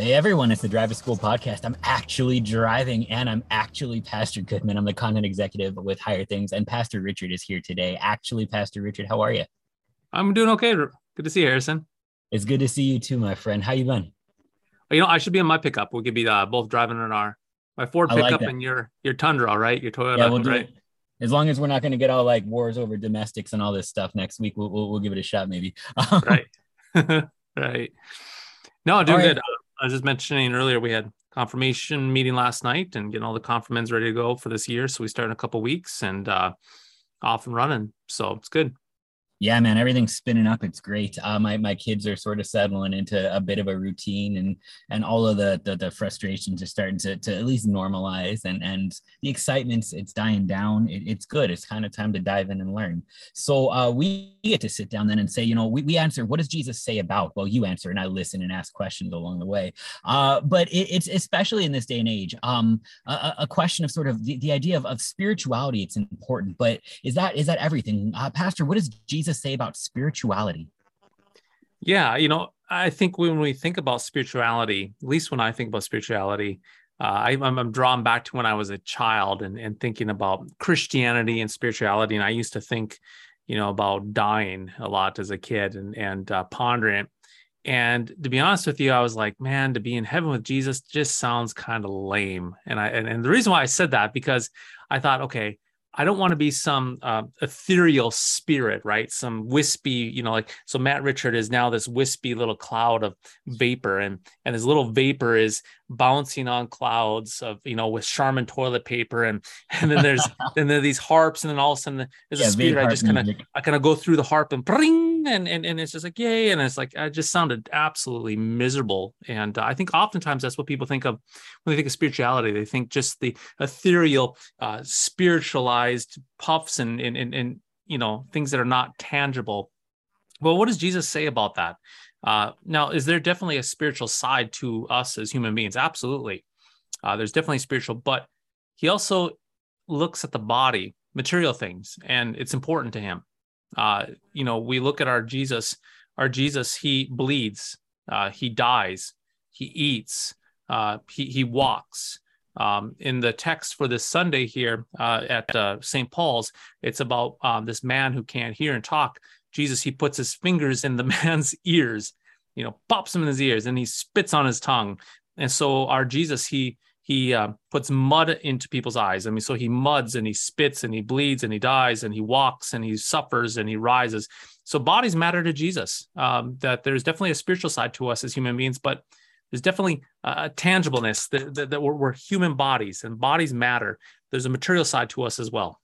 Hey everyone, it's the Drive to School podcast. I'm actually driving and I'm actually Pastor Goodman. I'm the content executive with Higher Things, and Pastor Richard is here today. Actually, Pastor Richard, how are you? I'm doing okay. Good to see you, Harrison. It's good to see you too, my friend. How you been? You know, I should be in my pickup. We could be uh, both driving in our my Ford pickup like and your your Tundra, right? Your Toyota, yeah, we'll right? It. As long as we're not going to get all like wars over domestics and all this stuff next week, we'll, we'll, we'll give it a shot, maybe. right. right. No, doing right. good. I was just mentioning earlier we had confirmation meeting last night and getting all the confirmants ready to go for this year. So we start in a couple weeks and uh, off and running. So it's good yeah man everything's spinning up. It's great. Uh, my, my kids are sort of settling into a bit of a routine and and all of the the, the frustrations are starting to, to at least normalize and and the excitement's it's dying down. It, it's good. It's kind of time to dive in and learn. So uh, we get to sit down then and say you know we, we answer what does jesus say about? Well you answer and i listen and ask questions along the way. Uh, but it, it's especially in this day and age um, a, a, question of sort of the, the idea of, of spirituality it's important but is that is that everything? Uh, pastor what does jesus say about spirituality? Yeah, you know, I think when we think about spirituality, at least when I think about spirituality, uh, I, am drawn back to when I was a child and, and thinking about Christianity and spirituality. And I used to think, you know, about dying a lot as a kid and, and uh, pondering it. And to be honest with you, I was like, man, to be in heaven with Jesus just sounds kind of lame. And I and, and the reason why I said that because I thought, okay, I don't want to be some uh, ethereal spirit, right? Some wispy, you know, like so. Matt Richard is now this wispy little cloud of vapor, and and his little vapor is bouncing on clouds of you know with Charmin toilet paper, and and then there's then there these harps, and then all of a sudden there's yeah, a spirit. I just kind of I kind of go through the harp and bring, and and and it's just like yay, and it's like I just sounded absolutely miserable. And uh, I think oftentimes that's what people think of when they think of spirituality. They think just the ethereal, uh, spiritualized puffs and, you know, things that are not tangible. Well, what does Jesus say about that? Uh, now, is there definitely a spiritual side to us as human beings? Absolutely. Uh, there's definitely spiritual, but he also looks at the body, material things, and it's important to him. Uh, you know, we look at our Jesus, our Jesus, he bleeds, uh, he dies, he eats, uh, he, he walks, um, in the text for this Sunday here uh, at uh, St. Paul's, it's about um, this man who can't hear and talk. Jesus, he puts his fingers in the man's ears, you know, pops them in his ears, and he spits on his tongue. And so our Jesus, he he uh, puts mud into people's eyes. I mean, so he muds and he spits and he bleeds and he dies and he walks and he suffers and he rises. So bodies matter to Jesus. Um, that there's definitely a spiritual side to us as human beings, but there's definitely a tangibleness that, that, that we're, we're human bodies and bodies matter. There's a material side to us as well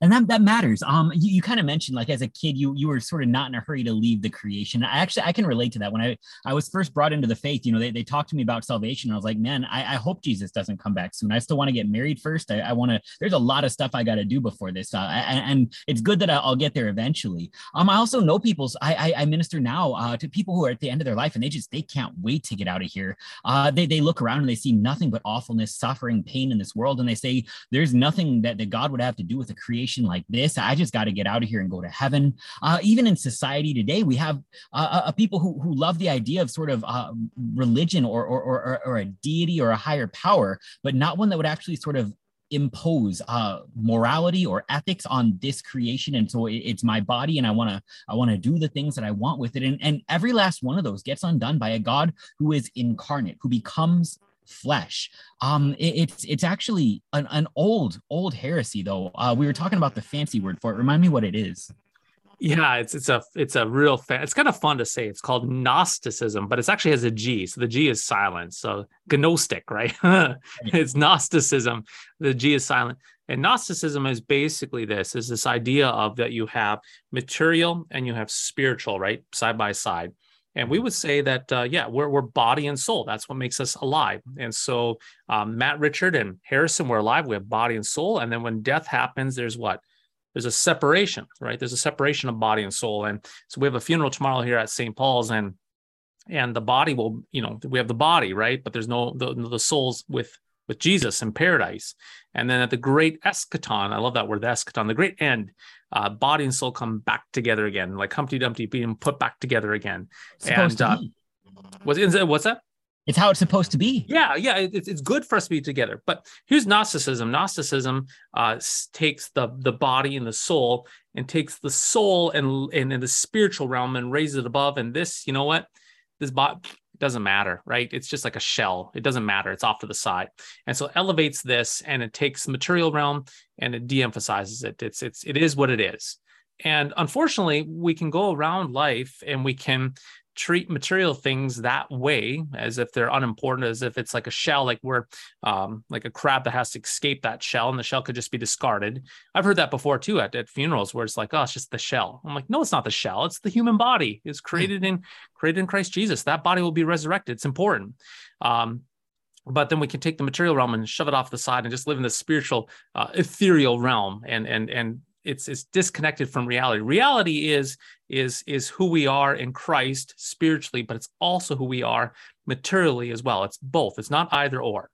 and that that matters. Um you, you kind of mentioned like as a kid you you were sort of not in a hurry to leave the creation. I actually i can relate to that. When i i was first brought into the faith you know they, they talked to me about salvation. I was like man i, I hope jesus doesn't come back soon. I still want to get married first. I, I want to there's a lot of stuff i got to do before this uh, and, and, it's good that i'll get there eventually. Um i also know people's i i, I minister now uh, to people who are at the end of their life and they just they can't wait to get out of here. Uh they, they look around and they see nothing but awfulness suffering pain in this world and they say there's nothing that, that god would have to do with a creation like this. I just got to get out of here and go to heaven. Uh, even in society today, we have uh, uh, uh, people who, who love the idea of sort of uh, religion or, or, or, or a deity or a higher power, but not one that would actually sort of impose uh morality or ethics on this creation and so it's my body and i want to i want to do the things that i want with it and and every last one of those gets undone by a god who is incarnate who becomes flesh. Um, it, it's it's actually an, an old old heresy though. Uh, we were talking about the fancy word for it. Remind me what it is. Yeah, it's it's a it's a real fa- it's kind of fun to say. It's called Gnosticism, but it actually has a G, so the G is silent. So gnostic, right? it's Gnosticism. The G is silent. And Gnosticism is basically this: is this idea of that you have material and you have spiritual, right, side by side. And we would say that, uh, yeah, we're, we're body and soul. That's what makes us alive. And so um, Matt Richard and Harrison, we're alive. We have body and soul. And then when death happens, there's what? There's a separation, right? There's a separation of body and soul. And so we have a funeral tomorrow here at St. Paul's, and and the body will, you know, we have the body, right? But there's no the, the souls with with Jesus in paradise. And then at the great eschaton, I love that word, the eschaton, the great end, uh, body and soul come back together again, like Humpty Dumpty being put back together again. and uh, what's, what's that? It's how it's supposed to be. Yeah, yeah, it, it's good for us to be together. But here's Gnosticism. Gnosticism uh, takes the the body and the soul and takes the soul and and in the spiritual realm and raises it above. And this, you know what? This body doesn't matter, right? It's just like a shell. It doesn't matter. It's off to the side. And so elevates this and it takes the material realm and it de-emphasizes it. It's it's it is what it is. And unfortunately, we can go around life and we can treat material things that way as if they're unimportant as if it's like a shell like we're um, like a crab that has to escape that shell and the shell could just be discarded. I've heard that before too at, at funerals where it's like oh it's just the shell. I'm like no it's not the shell. It's the human body. It's hmm. created in created in christ jesus. That body will be resurrected. It's important. Um, but then we can take the material realm and shove it off the side and just live in the spiritual uh, ethereal realm and and and it's it's disconnected from reality. Reality is is is who we are in Christ spiritually, but it's also who we are materially as well. It's both. It's not either or.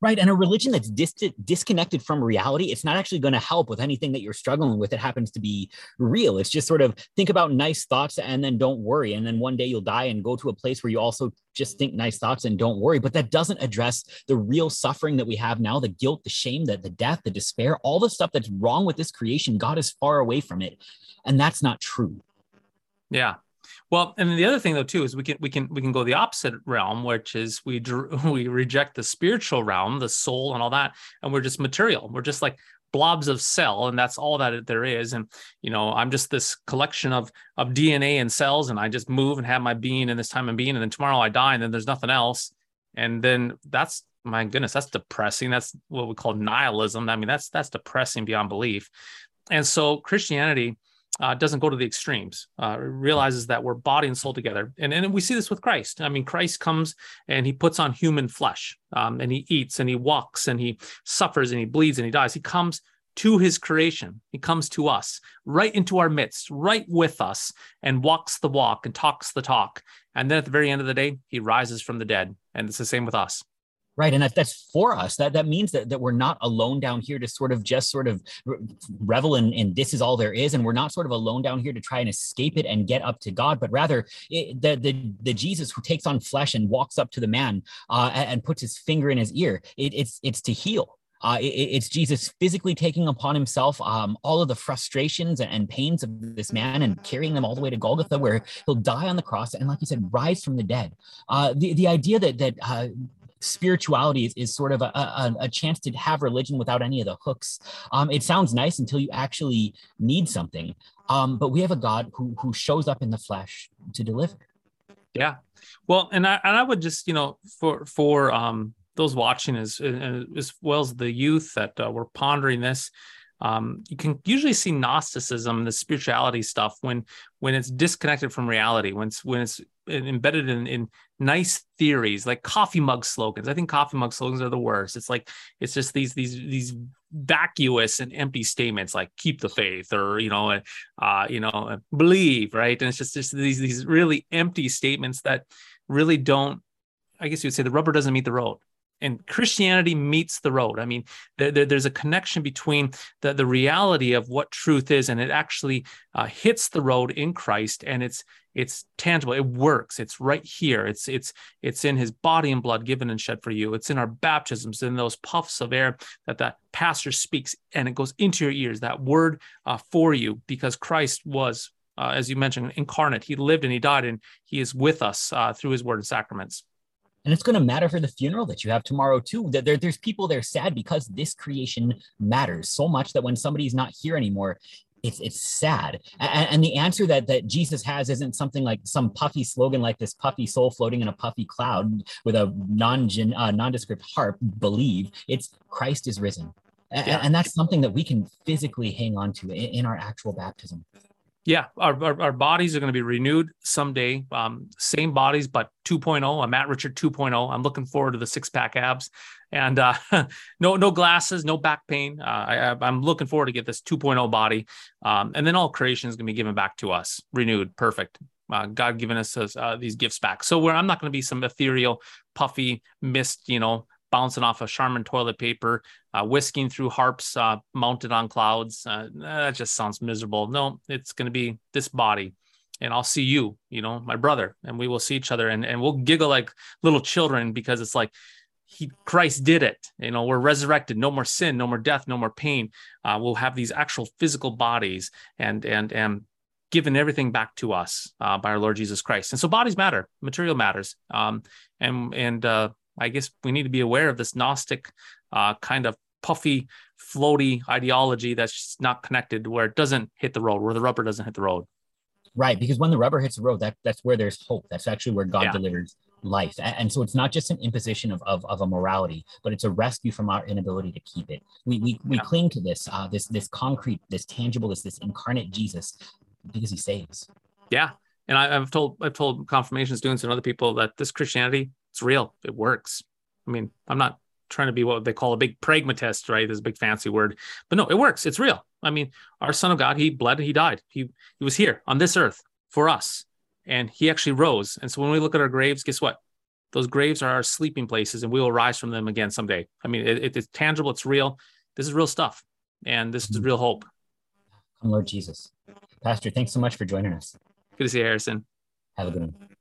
Right. And a religion that's dis- disconnected from reality, it's not actually going to help with anything that you're struggling with. It happens to be real. It's just sort of think about nice thoughts and then don't worry. And then one day you'll die and go to a place where you also just think nice thoughts and don't worry. But that doesn't address the real suffering that we have now the guilt, the shame, the, the death, the despair, all the stuff that's wrong with this creation. God is far away from it. And that's not true. Yeah. Well, and the other thing though too is we can we can we can go the opposite realm, which is we we reject the spiritual realm, the soul, and all that, and we're just material. We're just like blobs of cell, and that's all that there is. And you know, I'm just this collection of of DNA and cells, and I just move and have my being in this time and being, and then tomorrow I die, and then there's nothing else. And then that's my goodness, that's depressing. That's what we call nihilism. I mean, that's that's depressing beyond belief. And so Christianity uh, doesn't go to the extremes, uh, realizes that we're body and soul together. And, and we see this with Christ. I mean, Christ comes and he puts on human flesh um, and he eats and he walks and he suffers and he bleeds and he dies. He comes to his creation. He comes to us, right into our midst, right with us, and walks the walk and talks the talk. And then at the very end of the day, he rises from the dead. And it's the same with us right and that, that's for us that that means that, that we're not alone down here to sort of just sort of revel in, in this is all there is and we're not sort of alone down here to try and escape it and get up to god but rather it, the, the the jesus who takes on flesh and walks up to the man uh, and, and, puts his finger in his ear it, it's it's to heal uh, it, it's Jesus physically taking upon himself um, all of the frustrations and pains of this man and carrying them all the way to Golgotha, where he'll die on the cross and, like you said, rise from the dead. Uh, the the idea that that uh, spirituality is, is sort of a, a, a, chance to have religion without any of the hooks. Um, it sounds nice until you actually need something. Um, but we have a God who who shows up in the flesh to deliver. Yeah. Well, and I and I would just you know for for um, those watching as as well as the youth that uh, were pondering this. Um, you can usually see Gnosticism, the spirituality stuff, when when it's disconnected from reality, when it's when it's embedded in, in nice theories like coffee mug slogans. I think coffee mug slogans are the worst. It's like it's just these these these vacuous and empty statements like keep the faith or you know uh you know believe right and it's just just these these really empty statements that really don't I guess you would say the rubber doesn't meet the road and Christianity meets the road. I mean, there, there, there's a connection between the, the reality of what truth is, and it actually uh, hits the road in Christ, and it's it's tangible. It works. It's right here. It's it's it's in His body and blood given and shed for you. It's in our baptisms, in those puffs of air that the pastor speaks, and it goes into your ears. That word uh, for you, because Christ was. Uh, as you mentioned, incarnate. He lived and he died, and he is with us uh, through his word and sacraments and it's going to matter for the funeral that you have tomorrow too. That there, there's people there sad because this creation matters so much that when somebody's not here anymore it's it's sad. And, and, the answer that that jesus has isn't something like some puffy slogan like this puffy soul floating in a puffy cloud with a non uh, nondescript harp believe. It's christ is risen. Yeah. and, that's something that we can physically hang on to in, in our actual baptism yeah, our, our, our, bodies are going to be renewed someday. Um, same bodies, but 2.0. I'm Matt Richard 2.0. I'm looking forward to the six pack abs and uh, no no glasses, no back pain. Uh, I, am looking forward to get this 2.0 body, um, and then all creation is going to be given back to us, renewed, perfect. Uh, God giving us uh, these gifts back. So where I'm not going to be some ethereal, puffy mist, you know, bouncing off of Charmin toilet paper, uh, whisking through harps uh, mounted on clouds. Uh, that just sounds miserable. No, it's going to be this body. and I'll see you, you know, my brother, and we will see each other and, and we'll giggle like little children because it's like he Christ did it. You know, we're resurrected, no more sin, no more death, no more pain. Uh, we'll have these actual physical bodies and and and given everything back to us uh, by our Lord Jesus Christ. And so bodies matter, material matters. Um, and and uh, I guess we need to be aware of this Gnostic uh, kind of puffy, floaty ideology that's just not connected, where it doesn't hit the road, where the rubber doesn't hit the road. Right, because when the rubber hits the road, that that's where there's hope. That's actually where God yeah. delivers life. And so it's not just an imposition of, of, of, a morality, but it's a rescue from our inability to keep it. We we, we yeah. cling to this uh, this this concrete, this tangible, this this incarnate Jesus because he saves. Yeah. And I, have told I've told confirmation students and other people that this Christianity, it's real. It works. I mean, I'm not trying to be what they call a big pragmatist, right? This big fancy word, but no, it works. It's real. I mean, our Son of God, He bled, He died. He He was here on this earth for us, and He actually rose. And so when we look at our graves, guess what? Those graves are our sleeping places, and we will rise from them again someday. I mean, it, it's tangible. It's real. This is real stuff, and this is mm-hmm. real hope. Come, Lord Jesus. Pastor, thanks so much for joining us. Good to see you, Harrison. Have a good one.